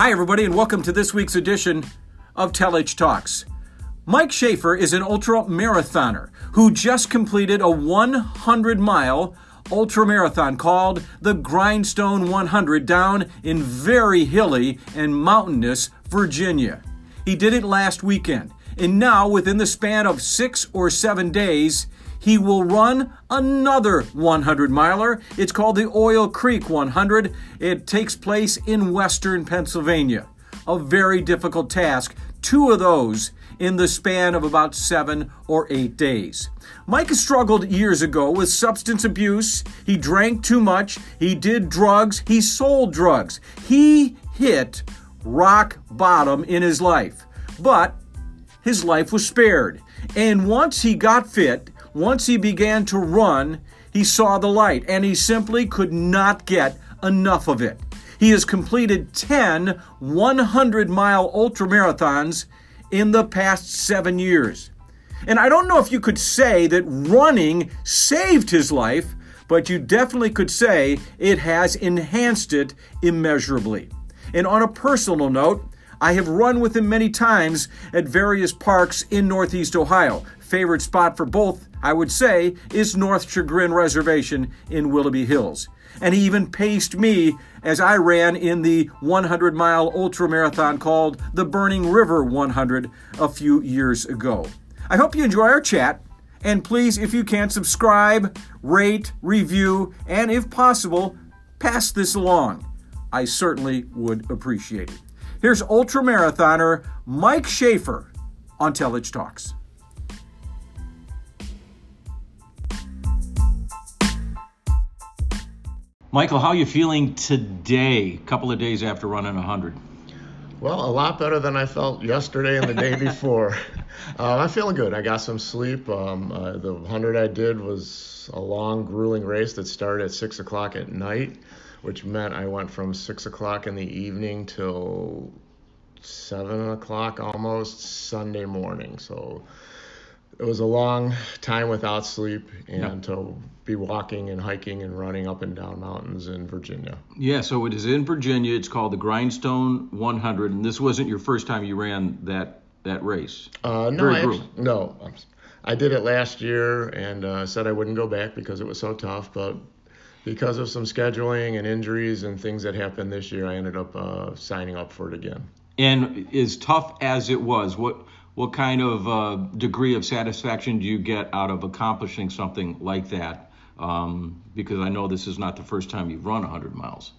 Hi, everybody, and welcome to this week's edition of Telich Talks. Mike Schaefer is an ultra marathoner who just completed a 100 mile ultra marathon called the Grindstone 100 down in very hilly and mountainous Virginia. He did it last weekend, and now within the span of six or seven days, he will run another 100 miler. It's called the Oil Creek 100. It takes place in western Pennsylvania. A very difficult task. Two of those in the span of about seven or eight days. Mike struggled years ago with substance abuse. He drank too much. He did drugs. He sold drugs. He hit rock bottom in his life. But his life was spared. And once he got fit, once he began to run, he saw the light and he simply could not get enough of it. He has completed 10 100 mile ultra marathons in the past seven years. And I don't know if you could say that running saved his life, but you definitely could say it has enhanced it immeasurably. And on a personal note, I have run with him many times at various parks in Northeast Ohio. Favorite spot for both, I would say, is North Chagrin Reservation in Willoughby Hills. And he even paced me as I ran in the 100 mile ultra marathon called the Burning River 100 a few years ago. I hope you enjoy our chat. And please, if you can, subscribe, rate, review, and if possible, pass this along. I certainly would appreciate it. Here's ultra marathoner Mike Schaefer on Telich Talks. Michael, how are you feeling today, a couple of days after running 100? Well, a lot better than I felt yesterday and the day before. uh, I'm feeling good. I got some sleep. Um, uh, the 100 I did was a long, grueling race that started at 6 o'clock at night which meant I went from six o'clock in the evening till seven o'clock almost Sunday morning. So it was a long time without sleep and yep. to be walking and hiking and running up and down mountains in Virginia. Yeah, so it is in Virginia. It's called the Grindstone 100, and this wasn't your first time you ran that that race. Uh, no, I actually, no. I did it last year and uh, said I wouldn't go back because it was so tough, but because of some scheduling and injuries and things that happened this year, I ended up uh, signing up for it again. And as tough as it was, what what kind of uh, degree of satisfaction do you get out of accomplishing something like that? Um, because I know this is not the first time you've run 100 miles.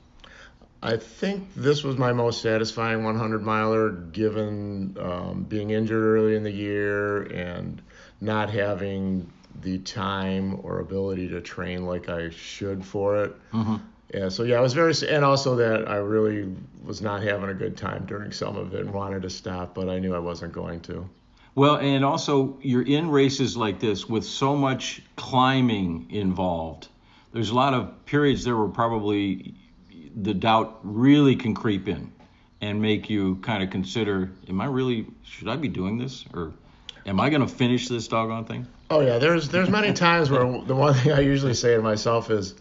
I think this was my most satisfying 100 miler, given um, being injured early in the year and not having the time or ability to train like I should for it. Mm-hmm. Yeah, so yeah, I was very, and also that I really was not having a good time during some of it and wanted to stop, but I knew I wasn't going to. Well, and also you're in races like this with so much climbing involved. There's a lot of periods there where probably the doubt really can creep in and make you kind of consider, am I really, should I be doing this? Or am I going to finish this doggone thing? Oh yeah, there's there's many times where the one thing I usually say to myself is,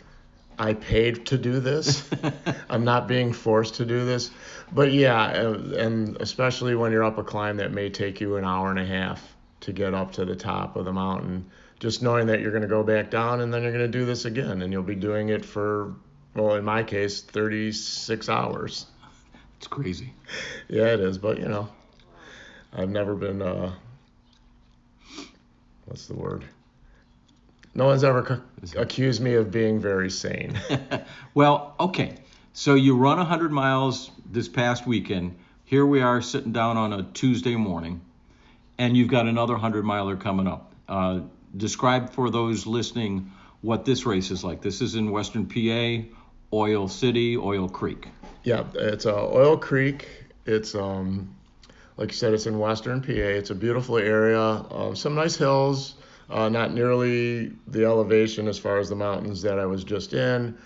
I paid to do this. I'm not being forced to do this. But yeah, and especially when you're up a climb that may take you an hour and a half to get up to the top of the mountain, just knowing that you're going to go back down and then you're going to do this again, and you'll be doing it for, well, in my case, 36 hours. It's crazy. Yeah, it is. But you know, I've never been. Uh, what's the word? No one's ever accused me of being very sane. well, okay. So you run 100 miles this past weekend. Here we are sitting down on a Tuesday morning, and you've got another 100 miler coming up. Uh, describe for those listening what this race is like. This is in Western PA, Oil City, Oil Creek. Yeah, it's uh, Oil Creek. It's um, like you said, it's in western PA. It's a beautiful area, uh, some nice hills, uh, not nearly the elevation as far as the mountains that I was just in,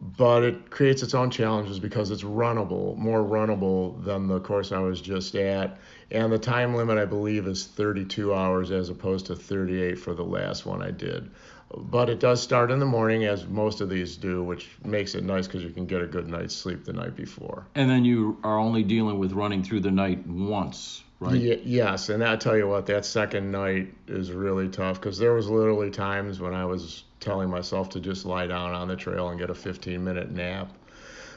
but it creates its own challenges because it's runnable, more runnable than the course I was just at. And the time limit, I believe, is 32 hours as opposed to 38 for the last one I did. But it does start in the morning, as most of these do, which makes it nice because you can get a good night's sleep the night before. And then you are only dealing with running through the night once, right? Y- yes, and I tell you what, that second night is really tough because there was literally times when I was telling myself to just lie down on the trail and get a 15 minute nap,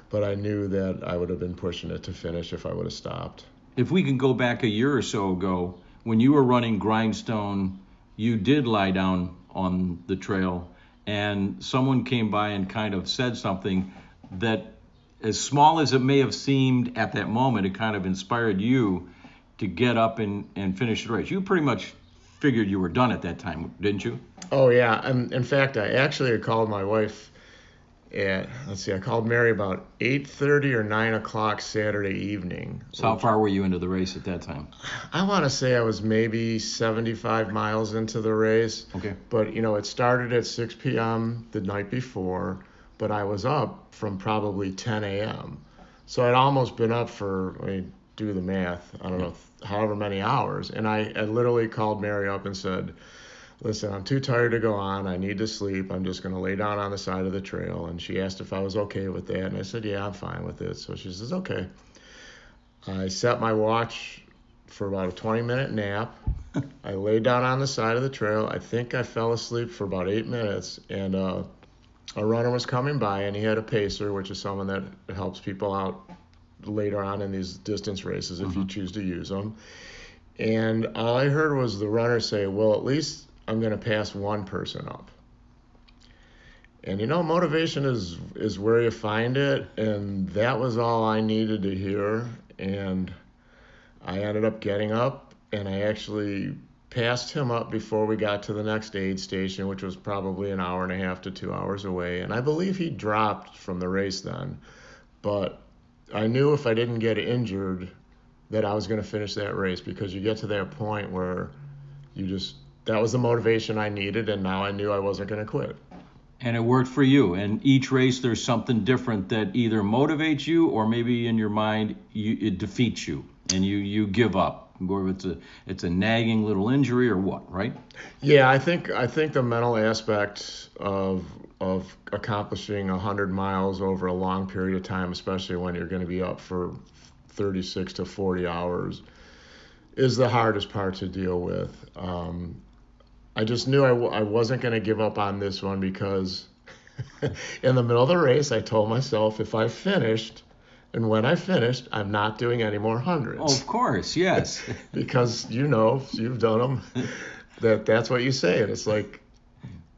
but I knew that I would have been pushing it to finish if I would have stopped. If we can go back a year or so ago, when you were running Grindstone, you did lie down on the trail, and someone came by and kind of said something that, as small as it may have seemed at that moment, it kind of inspired you to get up and, and finish the race. You pretty much figured you were done at that time, didn't you? Oh yeah, and in fact, I actually called my wife at let's see, I called Mary about 8:30 or 9 o'clock Saturday evening. So how far were you into the race at that time? I want to say I was maybe 75 miles into the race. Okay. But you know, it started at 6 p.m. the night before, but I was up from probably 10 a.m. So I'd almost been up for I mean, do the math. I don't know, however many hours, and I, I literally called Mary up and said listen, I'm too tired to go on. I need to sleep. I'm just going to lay down on the side of the trail. And she asked if I was okay with that. And I said, yeah, I'm fine with it. So she says, okay. I set my watch for about a 20 minute nap. I laid down on the side of the trail. I think I fell asleep for about eight minutes. And uh, a runner was coming by, and he had a pacer, which is someone that helps people out later on in these distance races if mm-hmm. you choose to use them. And all I heard was the runner say, Well, at least I'm going to pass one person up. And you know, motivation is is where you find it, and that was all I needed to hear. And I ended up getting up, and I actually passed him up before we got to the next aid station, which was probably an hour and a half to two hours away. And I believe he dropped from the race then, but I knew if I didn't get injured that I was going to finish that race because you get to that point where you just that was the motivation I needed, and now I knew I wasn't going to quit. And it worked for you. And each race, there's something different that either motivates you, or maybe in your mind, you, it defeats you, and you you give up. Or it's a it's a nagging little injury or what, right? Yeah, I think I think the mental aspect of of accomplishing 100 miles over a long period of time, especially when you're going to be up for 36 to 40 hours, is the hardest part to deal with. Um, I just knew I w- I wasn't going to give up on this one because in the middle of the race, I told myself if I finished, and when I finished, I'm not doing any more hundreds. Oh, of course, yes. because you know, you've done them, that that's what you say. And it's like,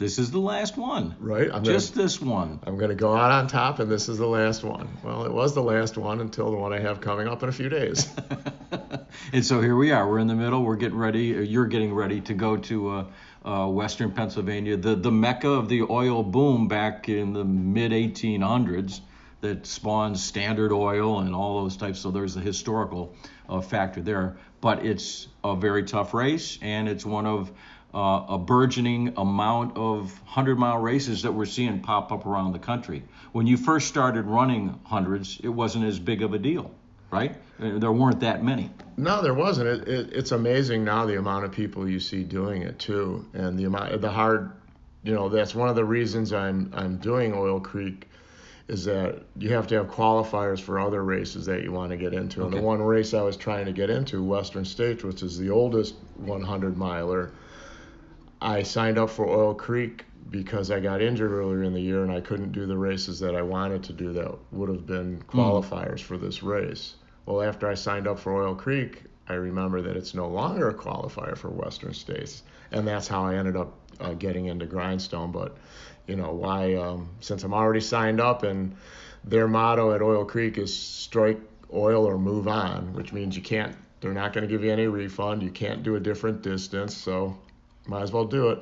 this is the last one. Right. I'm Just gonna, this one. I'm going to go out on top, and this is the last one. Well, it was the last one until the one I have coming up in a few days. and so here we are. We're in the middle. We're getting ready. You're getting ready to go to. Uh, uh, Western Pennsylvania, the, the mecca of the oil boom back in the mid 1800s that spawned Standard Oil and all those types. So there's a historical uh, factor there. But it's a very tough race, and it's one of uh, a burgeoning amount of 100 mile races that we're seeing pop up around the country. When you first started running hundreds, it wasn't as big of a deal right? Uh, there weren't that many. No, there wasn't. It, it, it's amazing now the amount of people you see doing it too, and the amount, the hard, you know, that's one of the reasons I'm I'm doing Oil Creek, is that you have to have qualifiers for other races that you want to get into. Okay. And the one race I was trying to get into, Western States, which is the oldest 100 miler, I signed up for Oil Creek because I got injured earlier in the year and I couldn't do the races that I wanted to do that would have been hmm. qualifiers mm. for this race. Well, after I signed up for Oil Creek, I remember that it's no longer a qualifier for Western States, and that's how I ended up uh, getting into Grindstone. But you know why? Um, since I'm already signed up, and their motto at Oil Creek is strike oil or move on, which means you can't. They're not going to give you any refund. You can't do a different distance, so might as well do it.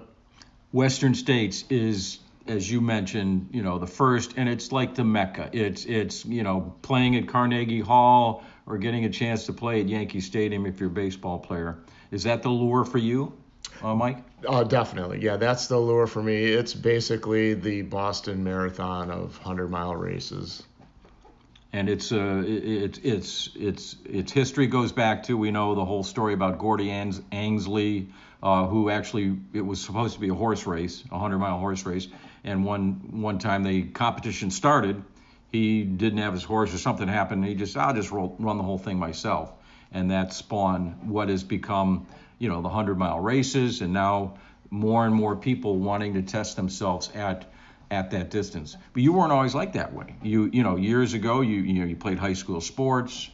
Western States is as you mentioned, you know, the first, and it's like the mecca. It's it's you know playing at Carnegie Hall or getting a chance to play at Yankee Stadium if you're a baseball player. Is that the lure for you, uh, Mike? Uh, definitely, yeah, that's the lure for me. It's basically the Boston Marathon of hundred mile races. And it's uh, it, it's it's its history goes back to we know the whole story about Gordy Ainsleigh uh, who actually it was supposed to be a horse race, a hundred mile horse race, and one one time the competition started, he didn't have his horse or something happened. and he just I'll just roll, run the whole thing myself, and that spawned what has become you know the hundred mile races, and now more and more people wanting to test themselves at at that distance. But you weren't always like that way. You you know years ago you you know you played high school sports,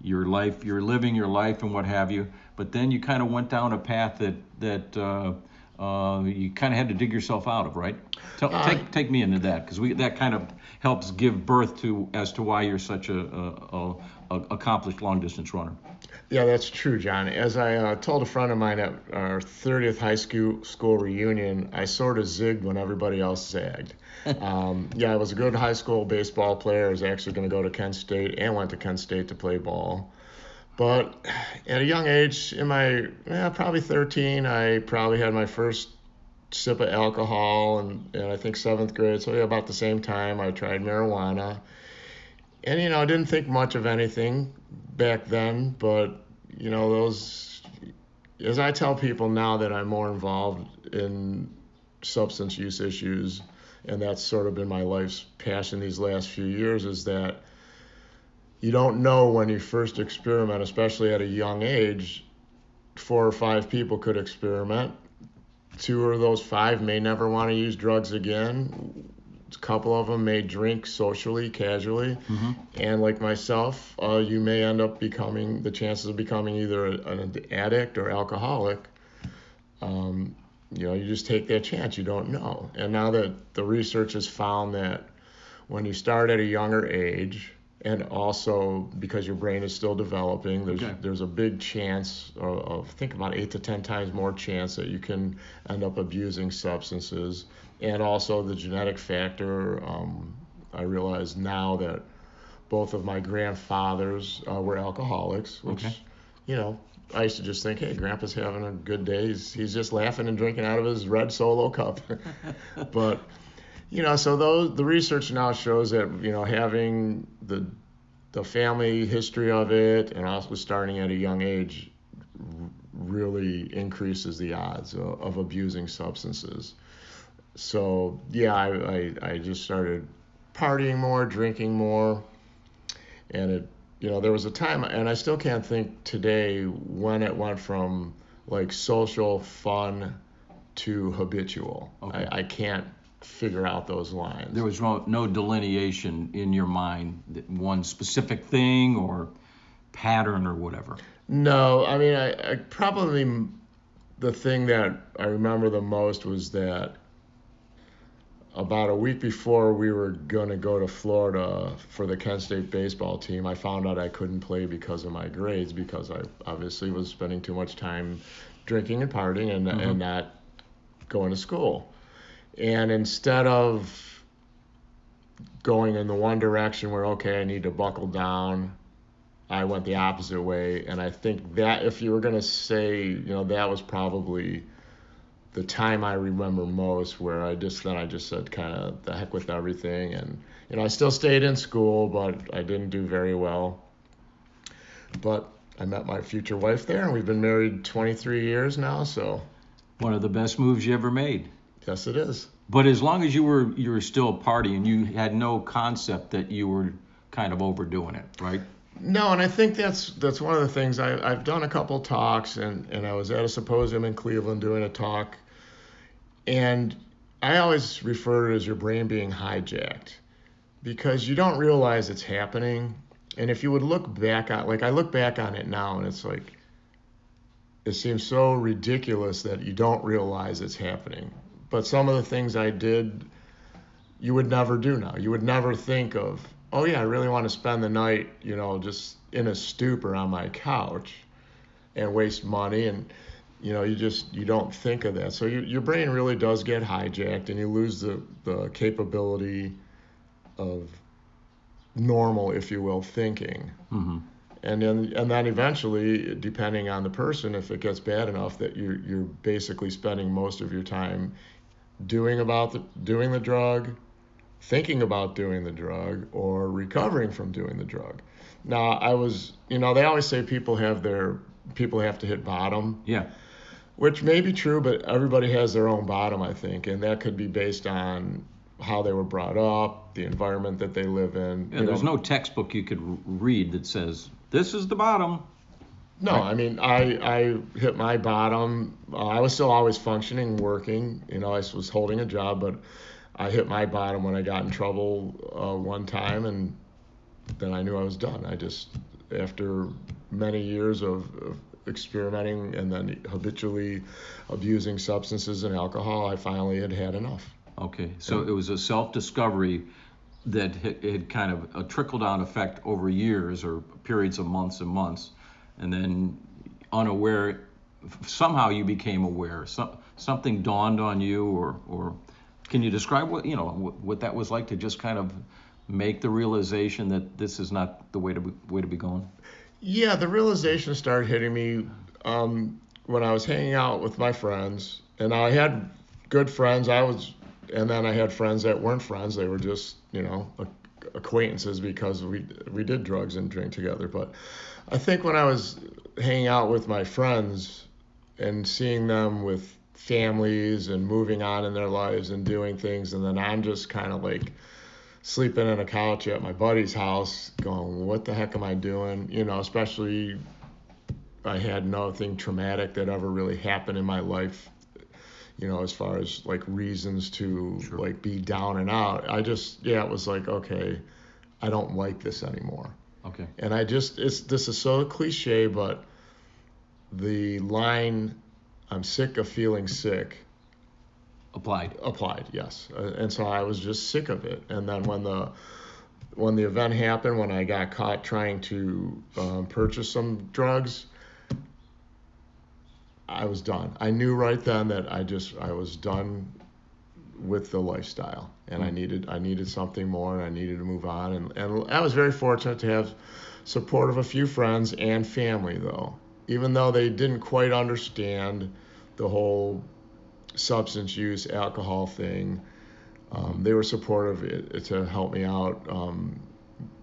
your life you're living your life and what have you. But then you kind of went down a path that that uh, uh, you kind of had to dig yourself out of, right? Tell, uh, take take me into that because we that kind of helps give birth to as to why you're such a, a, a accomplished long distance runner. Yeah, that's true, John. As I uh, told a friend of mine at our 30th high school school reunion, I sort of zigged when everybody else zagged. um, yeah, I was a good high school baseball player. I was actually going to go to Kent State and went to Kent State to play ball. But at a young age, in my yeah, probably 13, I probably had my first sip of alcohol, and, and I think seventh grade, so yeah, about the same time, I tried marijuana. And you know, I didn't think much of anything back then, but you know, those as I tell people now that I'm more involved in substance use issues, and that's sort of been my life's passion these last few years, is that you don't know when you first experiment, especially at a young age. Four or five people could experiment. Two of those five may never want to use drugs again. A couple of them may drink socially, casually, mm-hmm. and like myself, uh, you may end up becoming the chances of becoming either an addict or alcoholic. Um, you know, you just take that chance. You don't know. And now that the research has found that when you start at a younger age, and also because your brain is still developing there's okay. there's a big chance of, of, think about 8 to 10 times more chance that you can end up abusing substances and also the genetic factor um, i realize now that both of my grandfathers uh, were alcoholics which okay. you know I used to just think, hey, Grandpa's having a good day. He's, he's just laughing and drinking out of his red solo cup. but you know, so those the research now shows that you know having the the family history of it and also starting at a young age really increases the odds of, of abusing substances. So yeah, I, I I just started partying more, drinking more, and it you know there was a time and I still can't think today when it went from like social fun to habitual. Okay. I, I can't figure out those lines. There was no, no delineation in your mind that one specific thing or pattern or whatever. No, I mean, I, I probably the thing that I remember the most was that about a week before we were going to go to Florida for the Kent State baseball team, I found out I couldn't play because of my grades because I obviously was spending too much time drinking and partying and, mm-hmm. and not going to school. And instead of going in the one direction where, okay, I need to buckle down, I went the opposite way. And I think that if you were going to say, you know, that was probably the time I remember most where I just then I just said kind of the heck with everything. And you know I still stayed in school but I didn't do very well. But I met my future wife there and we've been married 23 years now so. One of the best moves you ever made Yes, it is. But as long as you were you were still partying, you had no concept that you were kind of overdoing it, right? No, and I think that's that's one of the things I, I've done a couple talks, and and I was at a symposium in Cleveland doing a talk, and I always refer to it as your brain being hijacked, because you don't realize it's happening, and if you would look back on, like I look back on it now, and it's like, it seems so ridiculous that you don't realize it's happening but some of the things I did, you would never do now. You would never think of, oh yeah, I really want to spend the night, you know, just in a stupor on my couch and waste money. And you know you just you don't think of that. So you, your brain really does get hijacked and you lose the, the capability of normal if you will thinking. Mm-hmm. And then and then eventually depending on the person if it gets bad enough that you're you're basically spending most of your time doing about the doing the drug thinking about doing the drug or recovering from doing the drug now i was you know they always say people have their people have to hit bottom yeah which may be true, but everybody has their own bottom, I think, and that could be based on how they were brought up, the environment that they live in. Yeah, there's know. no textbook you could read that says this is the bottom. No. I mean I I hit my bottom. Uh, I was still always functioning, working. You know, I was holding a job, but I hit my bottom when I got in trouble uh, one time, and then I knew I was done. I just after many years of, of experimenting and then habitually abusing substances and alcohol, I finally had had enough. Okay, so it was a self-discovery that had kind of a trickle-down effect over years or periods of months and months, and then unaware, somehow you became aware. Some, something dawned on you, or or can you describe what you know what, that was like to just kind of make the realization that this is not the way to be, way to be going? Yeah, the realization started hitting me um, when I was hanging out with my friends, and I had good friends. I was, and then I had friends that weren't friends. They were just, you know, acquaintances because we we did drugs and drink together. But I think when I was hanging out with my friends and seeing them with families and moving on in their lives and doing things, and then I'm just kind of like sleeping on a couch at my buddy's house, going, "What the heck am I doing?" You know, especially I had nothing traumatic that ever really happened in my life. You know, as far as like reasons to sure. like be down and out. I just yeah, it was like okay, I don't like this anymore. Okay. And I just it's this is so cliche, but the line, "I'm sick of feeling sick." applied. Applied, yes. Uh, and so I was just sick of it. And then when the when the event happened, when I got caught trying to um, purchase some drugs, I was done. I knew right then that I just I was done with the lifestyle, and I mm. needed I needed something more, and I needed to move on. And and I was very fortunate to have support of a few friends and family, though, even though they didn't quite understand the whole substance use, alcohol thing. Um, they were supportive to help me out um,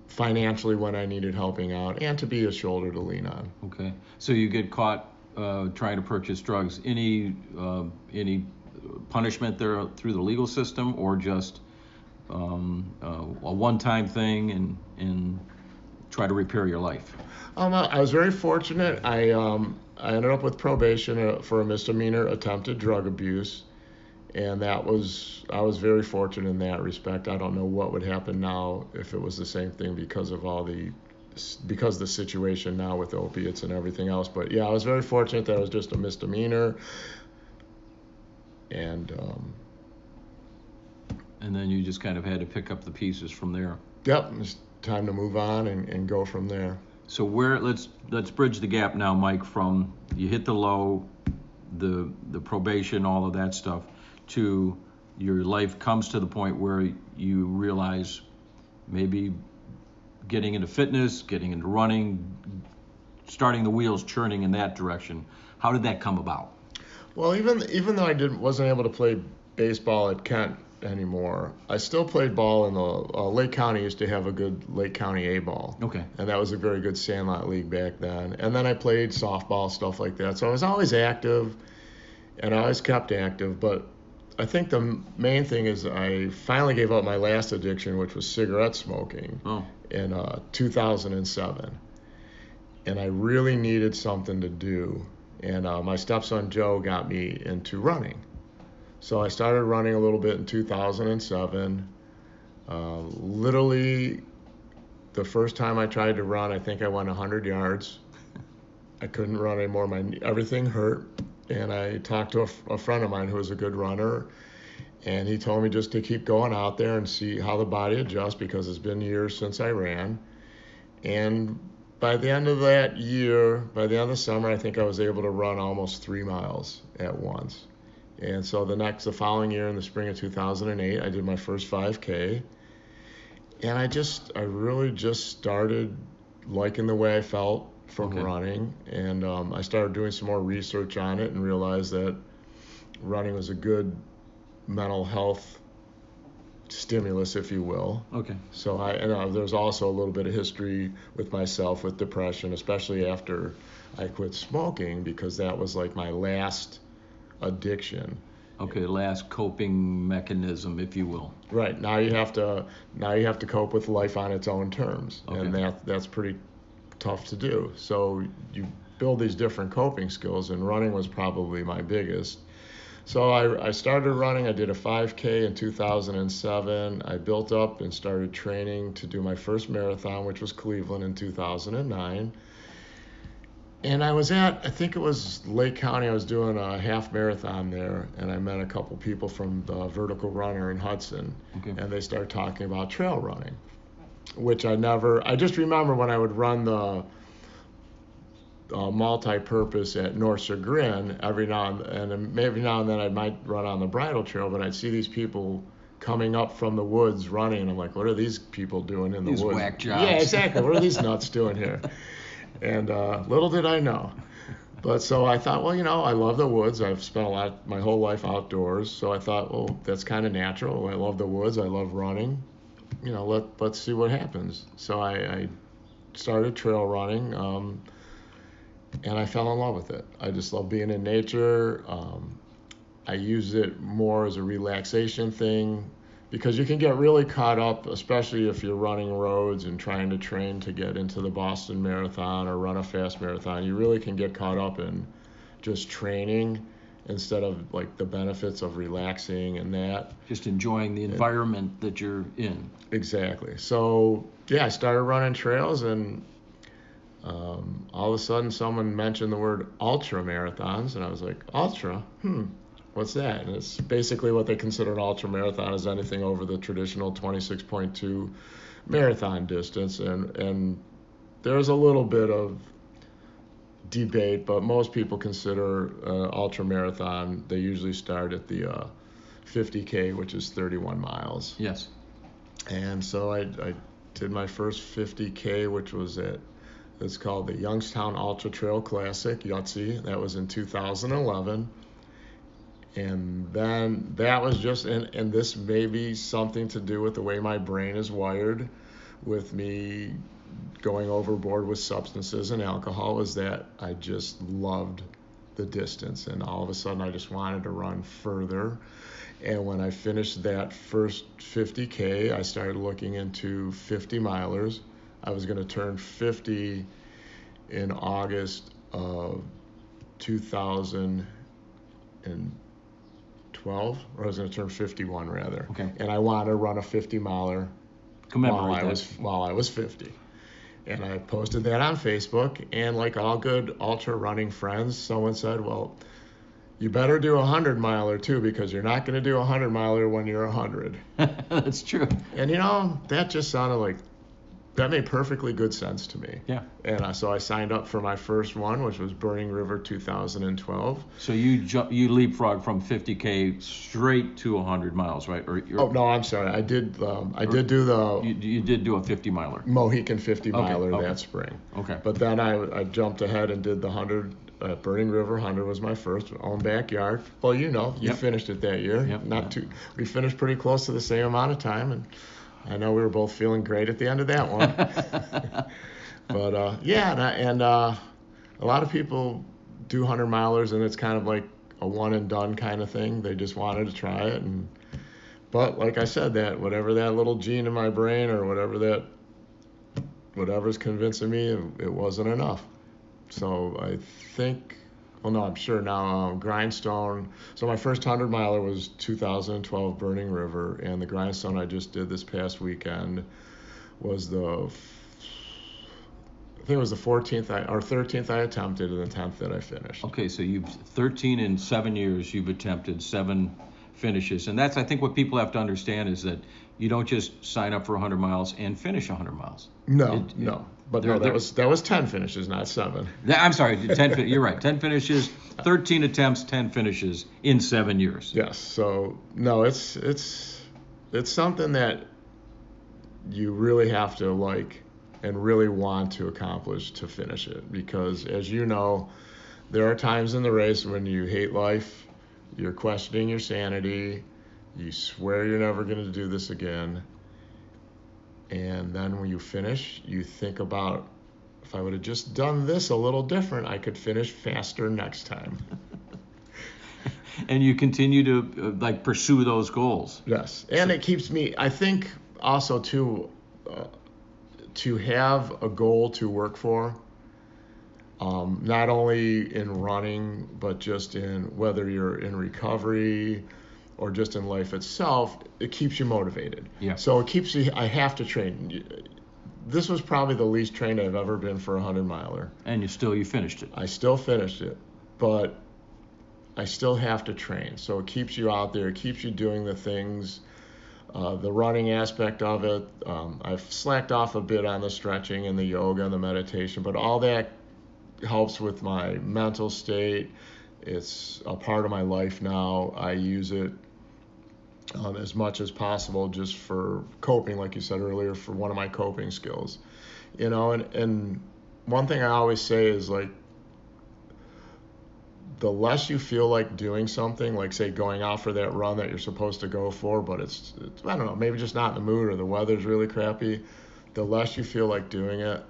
financially when I needed helping out and to be a shoulder to lean on. Okay. So you get caught uh, trying to purchase drugs. Any uh, any punishment there through the legal system or just um, uh, a one-time thing and and try to repair your life? Um, I was very fortunate. I um, I ended up with probation uh, for a misdemeanor attempted drug abuse, and that was I was very fortunate in that respect. I don't know what would happen now if it was the same thing because of all the because the situation now with opiates and everything else. But yeah, I was very fortunate that it was just a misdemeanor, and um, and then you just kind of had to pick up the pieces from there. Yep, it's time to move on and, and go from there. So where let's let's bridge the gap now, Mike, from you hit the low, the the probation, all of that stuff, to your life comes to the point where you realize maybe getting into fitness, getting into running, starting the wheels churning in that direction. How did that come about? Well, even even though I didn't wasn't able to play baseball at Kent anymore. I still played ball in the uh, Lake County used to have a good Lake County A ball. Okay. And that was a very good sandlot league back then. And then I played softball stuff like that. So I was always active, and I always kept active. But I think the main thing is I finally gave up my last addiction, which was cigarette smoking, oh. in uh, 2007. And I really needed something to do. And uh, my stepson Joe got me into running so I started running a little bit in 2007. Uh, literally, the first time I tried to run, I think I went 100 yards. I couldn't run anymore. My everything hurt, and I talked to a, a friend of mine who was a good runner, and he told me just to keep going out there and see how the body adjusts because it's been years since I ran. And by the end of that year, by the end of the summer, I think I was able to run almost three miles at once. And so the next, the following year in the spring of 2008, I did my first 5K. And I just, I really just started liking the way I felt from okay. running. And um, I started doing some more research on it and realized that running was a good mental health stimulus, if you will. Okay. So I, and uh, there's also a little bit of history with myself with depression, especially after I quit smoking, because that was like my last – addiction. Okay, last coping mechanism, if you will. Right now you have to now you have to cope with life on its own terms, Okay. and that that's pretty tough to do. So you build these different coping skills, and running was probably my biggest. So I, I started running. I did a 5K in 2007. I built up and started training to do my first marathon, which was Cleveland in 2009. And I was at, I think it was Lake County. I was doing a half marathon there, and I met a couple people from the Vertical Runner in Hudson, Okay. and they started talking about trail running, which I never. I just remember when I would run the uh, multi-purpose at North Chagrin every now and, and now and then I might run on the bridle trail, but I'd see these people coming up from the woods running, and I'm like, what are these people doing in the These woods? whack jobs. Yeah, exactly. What are these nuts doing here? And uh, little did I know. But so I thought, well, you know, I love the woods. I've spent a lot, my whole life outdoors. So I thought, well, that's kind of natural. I love the woods. I love running. You know, let let's see what happens. So I, I started trail running, um, and I fell in love with it. I just love being in nature. Um, I use it more as a relaxation thing because you can get really caught up, especially if you're running roads and trying to train to get into the Boston Marathon or run a fast marathon. You really can get caught up in just training instead of like the benefits of relaxing and that. Just enjoying the environment that you're in. Exactly. So yeah, I started running trails, and um, all of a sudden, someone mentioned the word ultra marathons, and I was like, ultra? Hmm. What's that? And it's basically what they consider an ultra marathon is anything over the traditional 26.2 marathon distance, and and there's a little bit of debate, but most people consider uh, ultra marathon. They usually start at the uh, 50k, which is 31 miles. Yes. And so I, I did my first 50K, which was at, it's called the Youngstown Ultra Trail Classic, Yahtzee. That was in 2011. And then that was just, and, and this may be something to do with the way my brain is wired with me going overboard with substances and alcohol, is that I just loved the distance. And all of a sudden, I just wanted to run further. And when I finished that first 50K, I started looking into 50 milers. I was going to turn 50 in August of 2012, or I was going to turn 51 rather. Okay. And I wanted to run a 50 miler while I that. was while I was 50. And I posted that on Facebook, and like all good ultra running friends, someone said, "Well, you better do a 100 miler too because you're not going to do a 100 miler when you're 100." That's true. And you know, that just sounded like that made perfectly good sense to me. Yeah. And uh, so I signed up for my first one, which was Burning River 2012. So you ju- you leapfrog from 50k straight to 100 miles, right? Or you're, Oh no, I'm sorry. I did um, I did do the you, you did do a 50 miler. Mohican 50 Okay, miler okay. that spring. Okay. But then I, I jumped ahead and did the 100 at Burning River. 100 was my first own backyard. Well, you know, you Yep. finished it that year. Yep, Not yep. too. We finished pretty close to the same amount of time, and I know we were both feeling great at the end of that one. but uh, yeah, and, I, and uh, a lot of people do 100 milers, and it's kind of like a one and done kind of thing. They just wanted to try it, and but like I said, that whatever that little gene in my brain or whatever that whatever's convincing me, it, it wasn't enough. So I think, well, no, I'm sure now. Um, Grindstone. So my first hundred miler was 2012 Burning River, and the Grindstone I just did this past weekend was the. I think it was the 14th I, or 13th I attempted and the 10th that I finished. Okay, so you've 13 in seven years. You've attempted seven finishes, and that's I think what people have to understand is that you don't just sign up for 100 miles and finish 100 miles. No, It- no, but there- no, there- that was that was 10 finishes, not seven. I'm sorry, 10. You're right. 10 finishes, 13 attempts, 10 finishes in seven years. Yes. So no, it's it's it's something that you really have to like and really want to accomplish to finish it because as you know, there are times in the race when you hate life, you're questioning your sanity, you swear you're never going to do this again. And then when you finish, you think about if I would have just done this a little different, I could finish faster next time. and you continue to uh, like pursue those goals. Yes, and it keeps me. I think also too, uh, to have a goal to work for. Um, not only in running, but just in whether you're in recovery or just in life itself, it keeps you motivated. Yeah. So it keeps you. I have to train. This was probably the least trained I've ever been for a hundred miler. And you still you finished it. I still finished it, but I still have to train. So it keeps you out there. It keeps you doing the things. Uh, the running aspect of it, um, I've slacked off a bit on the stretching and the yoga and the meditation, but all that helps with my mental state. It's a part of my life now. I use it um, as much as possible just for coping, like you said earlier, for one of my coping skills. You know, and, and one thing I always say is like, the less you feel like doing something, like say going out for that run that you're supposed to go for, but it's, it's I don't know, maybe just not in the mood or the weather's really crappy, the less you feel like doing it,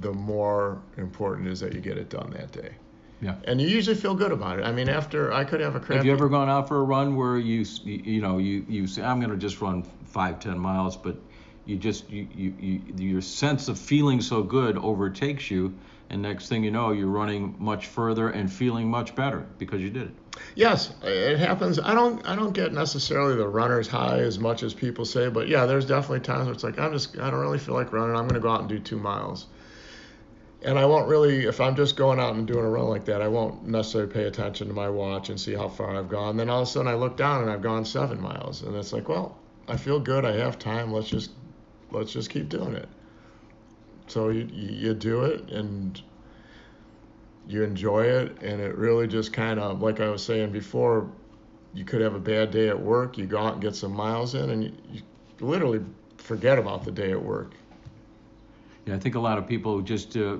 the more important it is that you get it done that day. Yeah. And you usually feel good about it. I mean, after I could have a crappy. Have you ever gone out for a run where you you know you you say I'm going to just run five ten miles, but you just you, you, you your sense of feeling so good overtakes you, and next thing you know you're running much further and feeling much better because you did it. Yes, it happens. I don't I don't get necessarily the runner's high as much as people say, but yeah, there's definitely times where it's like I'm just I don't really feel like running. I'm going to go out and do two miles and I won't really, if I'm just going out and doing a run like that, I won't necessarily pay attention to my watch and see how far I've gone. Then all of a sudden I look down and I've gone seven miles, and it's like, well, I feel good. I have time. Let's just let's just keep doing it. So you you do it and you enjoy it, and it really just kind of like I was saying before, you could have a bad day at work. You go out and get some miles in, and you, you literally forget about the day at work yeah, I think a lot of people just uh,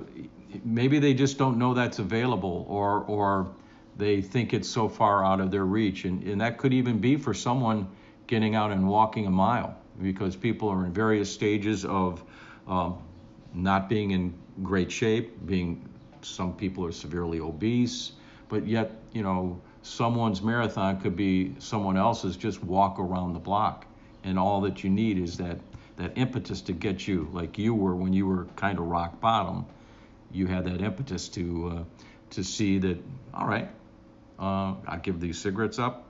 maybe they just don't know that's available, or or they think it's so far out of their reach, and and that could even be for someone getting out and walking a mile because people are in various stages of um, not being in great shape, being some people are severely obese, but yet you know someone's marathon could be someone else's just walk around the block, and all that you need is that that impetus to get you, like you were when you were kind of rock bottom. You had that impetus to uh, to see that. All right, uh, I'll give these cigarettes up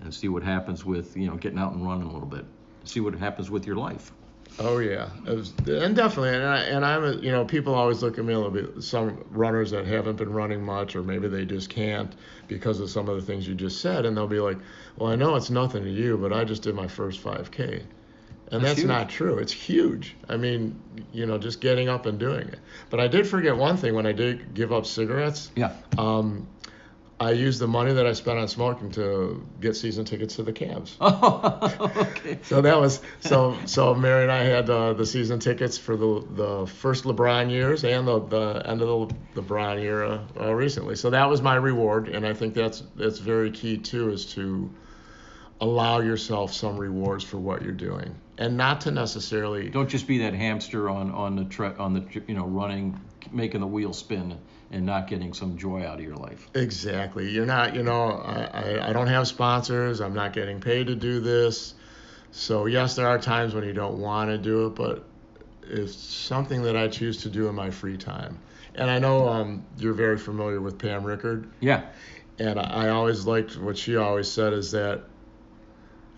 and see what happens with you know getting out and running a little bit. See what happens with your life. Oh yeah, was, and definitely, and, I, and I'm, you know, people always look at me a little bit. Some runners that haven't been running much, or maybe they just can't because of some of the things you just said, and they'll be like, "Well, I know it's nothing to you, but I just did my first 5K." And that's, that's not true. It's huge. I mean, you know, just getting up and doing it. But I did forget one thing when I did give up cigarettes. Yeah. Um, I used the money that I spent on smoking to get season tickets to the Cavs. Oh, okay. so that was so so Mary and I had uh, the season tickets for the the first LeBron years and the, the end of the LeBron era uh, recently. So that was my reward, and I think that's that's very key too, is to allow yourself some rewards for what you're doing and not to necessarily don't just be that hamster on on the tre- on the you know running making the wheel spin and not getting some joy out of your life. Exactly. You're not you know I, I, don't have sponsors. I'm not getting paid to do this. So yes there are times when you don't want to do it but it's something that i choose to do in my free time. And i know um, you're very familiar with pam rickard. Yeah. And I, I always liked what she always said is that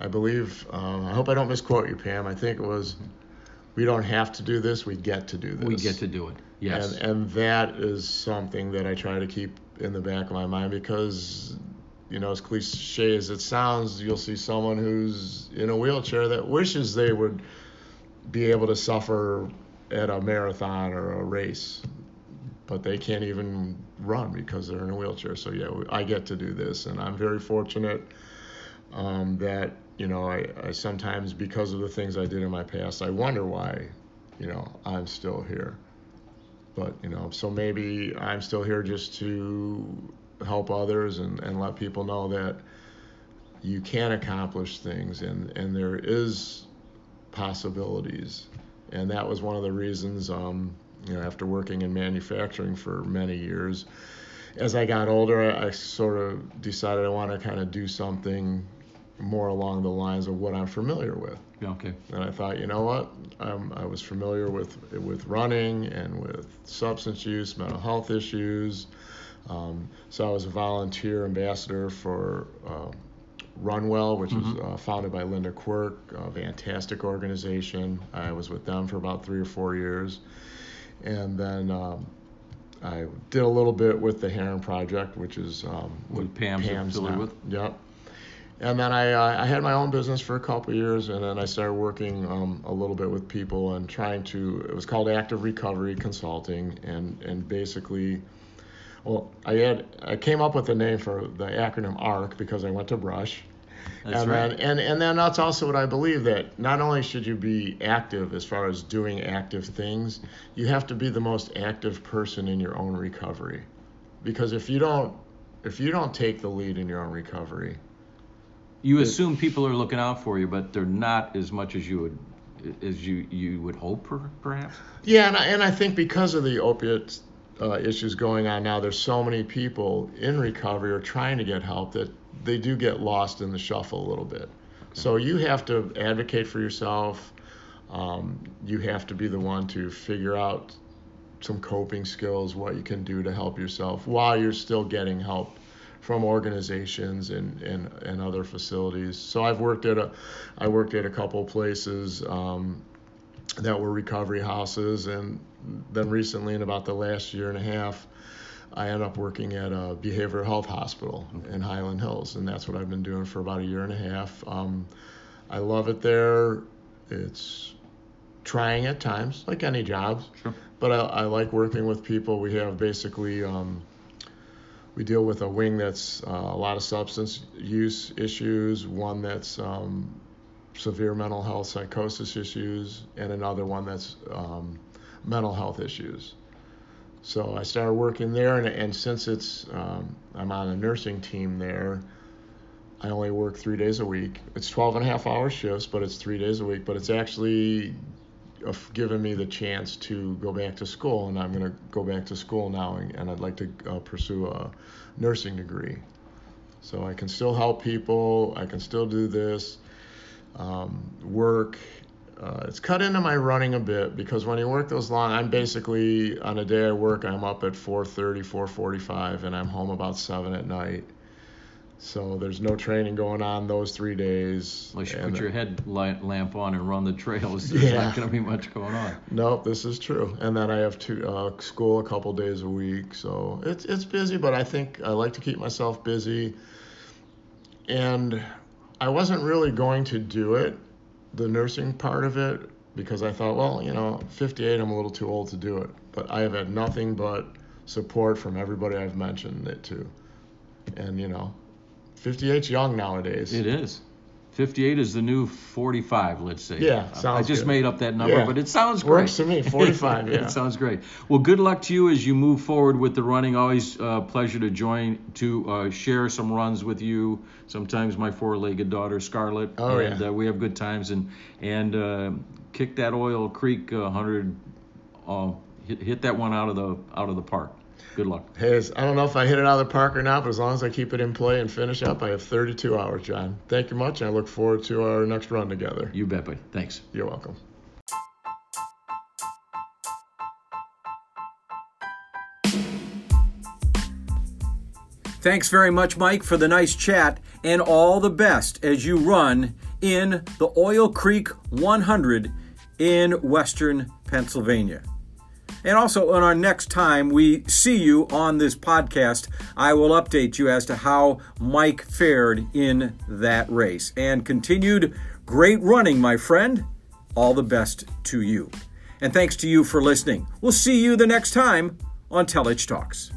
I believe, um, I hope I don't misquote you, Pam. I think it was, we don't have to do this, we get to do this. We get to do it, yes. And, and that is something that I try to keep in the back of my mind because, you know, as cliche as it sounds, you'll see someone who's in a wheelchair that wishes they would be able to suffer at a marathon or a race, but they can't even run because they're in a wheelchair. So, yeah, I get to do this, and I'm very fortunate um, that you know, I, I sometimes, because of the things I did in my past, I wonder why, you know, I'm still here. But, you know, so maybe I'm still here just to help others and, and let people know that you can accomplish things and, and there is possibilities. And that was one of the reasons, um, you know, after working in manufacturing for many years, as I got older, I, I sort of decided I want to kind of do something more along the lines of what I'm familiar with. Yeah, okay. And I thought, you know what? Um, I was familiar with with running and with substance use, mental health issues. Um, so I was a volunteer ambassador for uh, Runwell, which mm-hmm. was uh, founded by Linda Quirk, a fantastic organization. I was with them for about three or four years, and then um, I did a little bit with the Herren Project, which is um, what Pam's, Pam's affiliated with. Yep. And then I, uh, I had my own business for a couple years, and then I started working um, a little bit with people and trying to. It was called Active Recovery Consulting, and and basically, well, I had I came up with the name for the acronym ARC because I went to Brush. That's and right. Then, and and then that's also what I believe that not only should you be active as far as doing active things, you have to be the most active person in your own recovery, because if you don't if you don't take the lead in your own recovery, you assume people are looking out for you, but they're not as much as you would as you you would hope, perhaps. Yeah, and I, and I think because of the opiate uh, issues going on now, there's so many people in recovery or trying to get help that they do get lost in the shuffle a little bit. Okay. So you have to advocate for yourself. Um, you have to be the one to figure out some coping skills, what you can do to help yourself while you're still getting help from organizations and, and, and other facilities. So I've worked at a, I worked at a couple places um, that were recovery houses, and then recently, in about the last year and a half, I ended up working at a behavioral health hospital in Highland Hills, and that's what I've been doing for about a year and a half. Um, I love it there. It's trying at times, like any job, sure. but I, I, like working with people. We have basically um, we deal with a wing that's uh, a lot of substance use issues, one that's um, severe mental health psychosis issues, and another one that's um, mental health issues. So I started working there, and, and since it's um, I'm on a nursing team there, I only work three days a week. It's 12 and a half hour shifts, but it's three days a week. But it's actually given me the chance to go back to school, and I'm going to go back to school now, and, I'd like to uh, pursue a nursing degree. So I can still help people, I can still do this um, work. Uh, it's cut into my running a bit because when you work those long, I'm basically on a day I work, I'm up at 4:30, 4:45, and I'm home about seven at night so there's no training going on those three days. Unless you and, put your headlight lamp on and run the trails, there's yeah. not going to be much going on. Nope, this is true. And then I have to uh, school a couple days a week, so it's it's busy. But I think I like to keep myself busy. And I wasn't really going to do it, the nursing part of it, because I thought, well, you know, 58, I'm a little too old to do it. But I have had nothing but support from everybody I've mentioned it to. And you know, 58's young nowadays. It is. 58 is the new 45, let's say. Yeah, sounds I just good. made up that number, yeah. but it sounds great. Works to me, 45, yeah. it sounds great. Well, good luck to you as you move forward with the running. Always a uh, pleasure to join, to uh, share some runs with you. Sometimes my four-legged daughter, Scarlett. Oh, and, yeah. Uh, we have good times. And, and uh, kick that Oil Creek 100, uh, hit, hit that one out of the out of the park. Good luck. Hey, I don't know if I hit it out of the park or not, but as long as I keep it in play and finish up, I have 32 hours, John. Thank you much, and I look forward to our next run together. You bet, buddy. Thanks. You're welcome. Thanks very much, Mike, for the nice chat, and all the best as you run in the Oil Creek 100 in Western Pennsylvania. And also, on our next time we see you on this podcast, I will update you as to how Mike fared in that race. And continued great running, my friend. All the best to you. And thanks to you for listening. We'll see you the next time on Telich Talks.